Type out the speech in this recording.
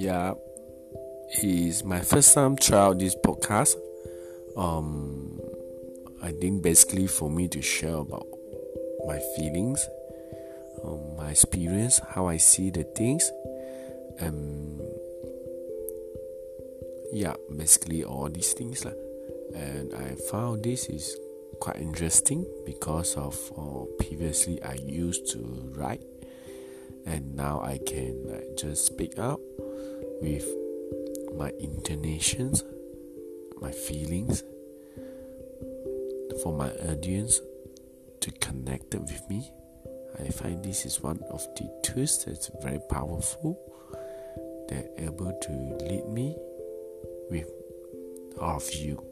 Yeah, it's my first time try out this podcast. Um, I think basically for me to share about my feelings, um, my experience, how I see the things, um, yeah, basically all these things lah. And I found this is quite interesting because of uh, previously I used to write, and now I can just speak out with my intonations, my feelings, for my audience to connect with me. I find this is one of the tools that's very powerful. They're able to lead me with all of you.